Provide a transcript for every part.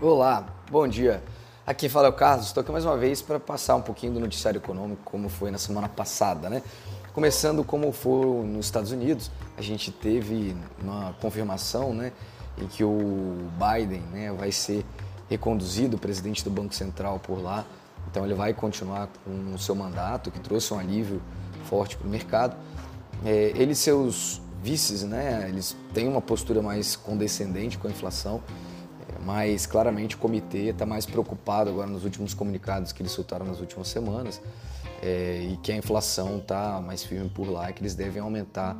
Olá, bom dia. Aqui fala o Carlos, estou aqui mais uma vez para passar um pouquinho do noticiário econômico, como foi na semana passada, né? Começando como foi nos Estados Unidos, a gente teve uma confirmação, né, em que o Biden, né, vai ser reconduzido, presidente do Banco Central por lá, então ele vai continuar com o seu mandato, que trouxe um alívio forte para o mercado. É, ele e seus vices, né, eles têm uma postura mais condescendente com a inflação, mas claramente o comitê está mais preocupado agora nos últimos comunicados que eles soltaram nas últimas semanas é, e que a inflação está mais firme por lá que eles devem aumentar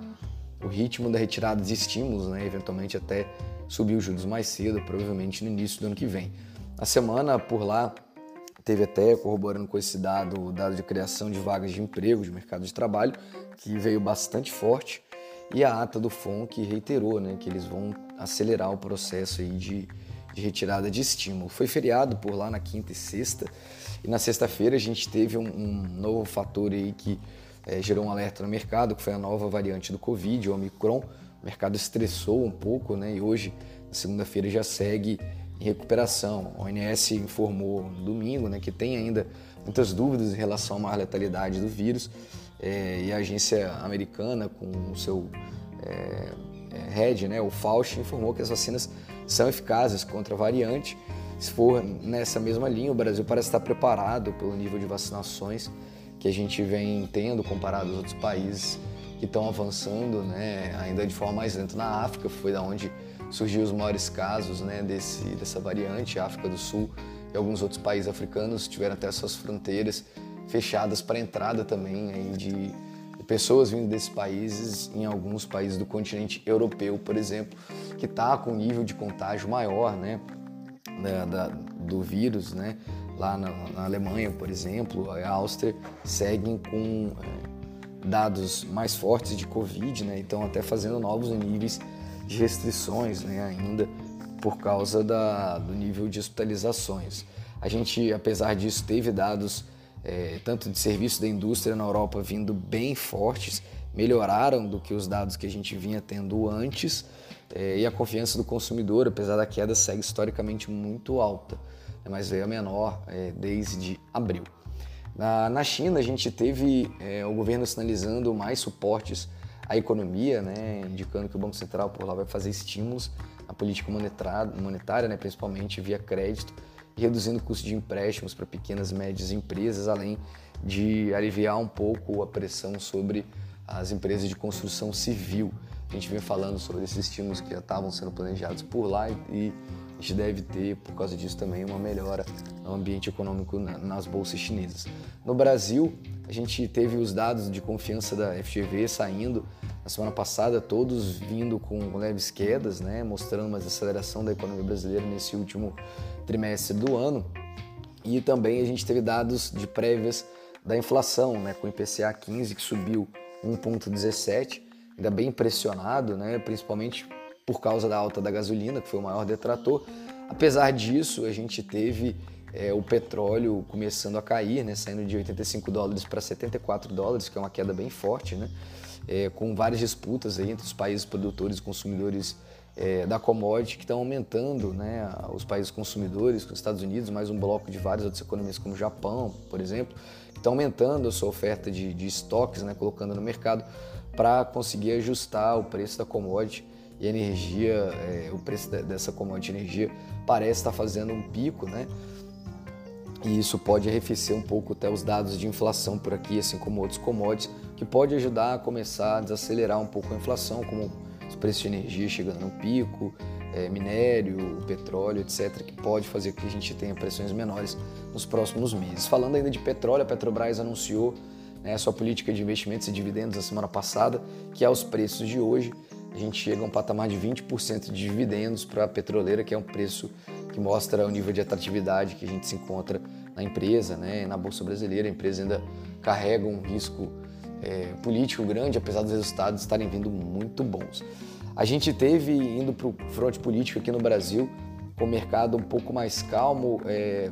o ritmo da retirada de estímulos, né, eventualmente até subir os juros mais cedo, provavelmente no início do ano que vem. A semana por lá teve até corroborando com esse dado, o dado de criação de vagas de emprego, de mercado de trabalho, que veio bastante forte, e a ata do FONC reiterou né, que eles vão acelerar o processo aí de de retirada de estímulo. Foi feriado por lá na quinta e sexta, e na sexta-feira a gente teve um, um, novo fator aí que é, gerou um alerta no mercado, que foi a nova variante do Covid, o Omicron. O mercado estressou um pouco, né? E hoje, na segunda-feira, já segue em recuperação. A ONS informou no domingo né, que tem ainda muitas dúvidas em relação à maior letalidade do vírus é, e a agência americana, com o seu é, é, head, né, o Fauci, informou que as vacinas são eficazes contra a variante. Se for nessa mesma linha, o Brasil parece estar preparado pelo nível de vacinações que a gente vem tendo comparado aos outros países que estão avançando, né, ainda de forma mais lenta. Na África foi da onde surgiu os maiores casos né, desse, dessa variante, a África do Sul e alguns outros países africanos tiveram até suas fronteiras fechadas para entrada também aí de pessoas vindo desses países, em alguns países do continente europeu, por exemplo, que está com um nível de contágio maior, né, da, da, do vírus, né, lá na, na, Alemanha, por exemplo, a Áustria seguem com é, dados mais fortes de Covid, né, então até fazendo novos níveis de restrições, né, ainda por causa da, do nível de hospitalizações. A gente, apesar disso, teve dados é, tanto de serviço da indústria na Europa vindo bem fortes, melhoraram do que os dados que a gente vinha tendo antes, é, e a confiança do consumidor, apesar da queda, segue historicamente muito alta, né, mas veio a menor é, desde abril. Na, na, China, a gente teve é, o governo sinalizando mais suportes à economia, né, indicando que o Banco Central por lá vai fazer estímulos à política monetária, monetária né, principalmente via crédito, reduzindo o custo de empréstimos para pequenas e médias empresas, além de aliviar um pouco a pressão sobre as empresas de construção civil. A gente vem falando sobre esses estímulos que já estavam sendo planejados por lá e a gente deve ter, por causa disso, também uma melhora no ambiente econômico nas bolsas chinesas. No Brasil, a gente teve os dados de confiança da FGV saindo na semana passada, todos vindo com leves quedas, né, mostrando uma desaceleração da economia brasileira nesse último trimestre do ano. E também a gente teve dados de prévias da inflação, né, com o IPCA 15 que subiu 1,17, ainda bem impressionado, né, principalmente por causa da alta da gasolina, que foi o maior detrator. Apesar disso, a gente teve é, o petróleo começando a cair, né, saindo de 85 dólares para 74 dólares, que é uma queda bem forte, né, é, com várias disputas aí entre os países produtores e consumidores é, da commodity que estão aumentando, né, os países consumidores, os Estados Unidos, mais um bloco de várias outras economias como o Japão, por exemplo, que estão aumentando a sua oferta de, de estoques, né, colocando no mercado para conseguir ajustar o preço da commodity e a energia, é, o preço dessa commodity energia parece estar fazendo um pico, né? E isso pode arrefecer um pouco até os dados de inflação por aqui, assim como outros commodities, que pode ajudar a começar a desacelerar um pouco a inflação, como os preços de energia chegando no pico, é, minério, petróleo, etc., que pode fazer com que a gente tenha pressões menores nos próximos meses. Falando ainda de petróleo, a Petrobras anunciou né, sua política de investimentos e dividendos na semana passada, que aos preços de hoje a gente chega a um patamar de 20% de dividendos para a petroleira, que é um preço que mostra o nível de atratividade que a gente se encontra na empresa, né, na Bolsa Brasileira. A empresa ainda carrega um risco é, político grande, apesar dos resultados estarem vindo muito bons. A gente teve, indo para o fronte político aqui no Brasil, com o mercado um pouco mais calmo é,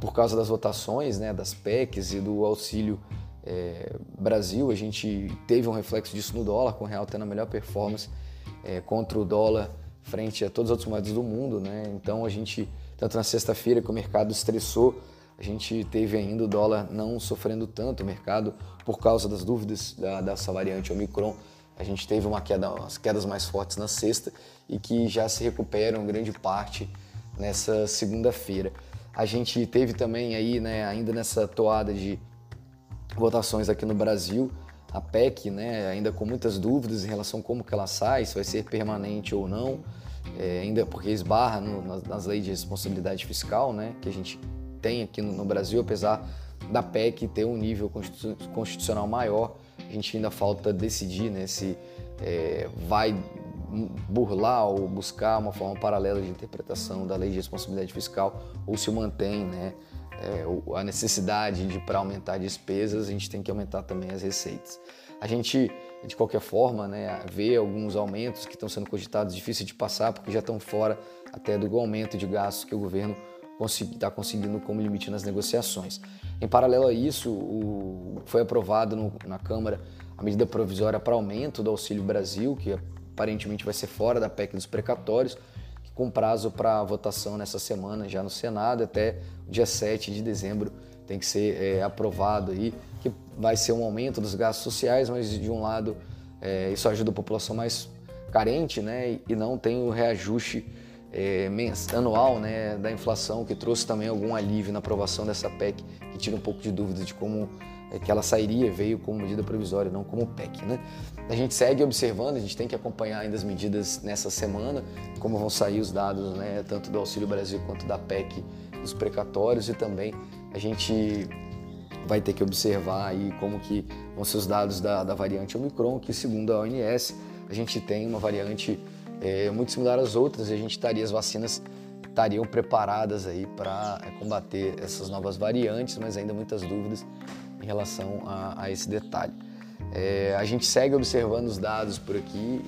por causa das votações, né, das PECs e do auxílio é, Brasil, a gente teve um reflexo disso no dólar, com o real tendo a melhor performance é, contra o dólar frente a todas as outras moedas do mundo, né? Então a gente tanto na sexta-feira que o mercado estressou, a gente teve ainda o dólar não sofrendo tanto, o mercado, por causa das dúvidas da, dessa variante Omicron, a gente teve uma queda, umas quedas mais fortes na sexta e que já se recuperam grande parte nessa segunda-feira. A gente teve também aí, né, ainda nessa toada de votações aqui no Brasil, a PEC, né, ainda com muitas dúvidas em relação a como que ela sai, se vai ser permanente ou não, é, ainda porque esbarra no, nas, nas, leis de responsabilidade fiscal, né, que a gente tem aqui no, no Brasil, apesar da PEC ter um nível constitucional maior, a gente ainda falta decidir né, se é, vai burlar ou buscar uma forma paralela de interpretação da lei de responsabilidade fiscal ou se mantém né, é, a necessidade de para aumentar despesas a gente tem que aumentar também as receitas. A gente de qualquer forma né, vê alguns aumentos que estão sendo cogitados difíceis de passar porque já estão fora até do aumento de gastos que o governo está conseguindo como limite nas negociações. Em paralelo a isso, o, foi aprovado no, na Câmara a medida provisória para aumento do Auxílio Brasil, que aparentemente vai ser fora da PEC dos precatórios, com prazo para votação nessa semana já no Senado, até dia 7 de dezembro tem que ser é, aprovado aí, que vai ser um aumento dos gastos sociais, mas de um lado é, isso ajuda a população mais carente, né, e não tem o reajuste é, anual né, da inflação, que trouxe também algum alívio na aprovação dessa PEC, que tira um pouco de dúvida de como é, que ela sairia, veio como medida provisória, não como PEC. Né? A gente segue observando, a gente tem que acompanhar ainda as medidas nessa semana, como vão sair os dados, né, tanto do Auxílio Brasil quanto da PEC dos precatórios e também a gente vai ter que observar aí como que vão ser os dados da, da variante Omicron, que segundo a ONS, a gente tem uma variante é, muito similar às outras, e a gente estaria, as vacinas estariam preparadas aí para é, combater essas novas variantes, mas ainda muitas dúvidas em relação a, a esse detalhe. É, a gente segue observando os dados por aqui,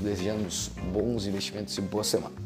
desejamos bons investimentos e boa semana.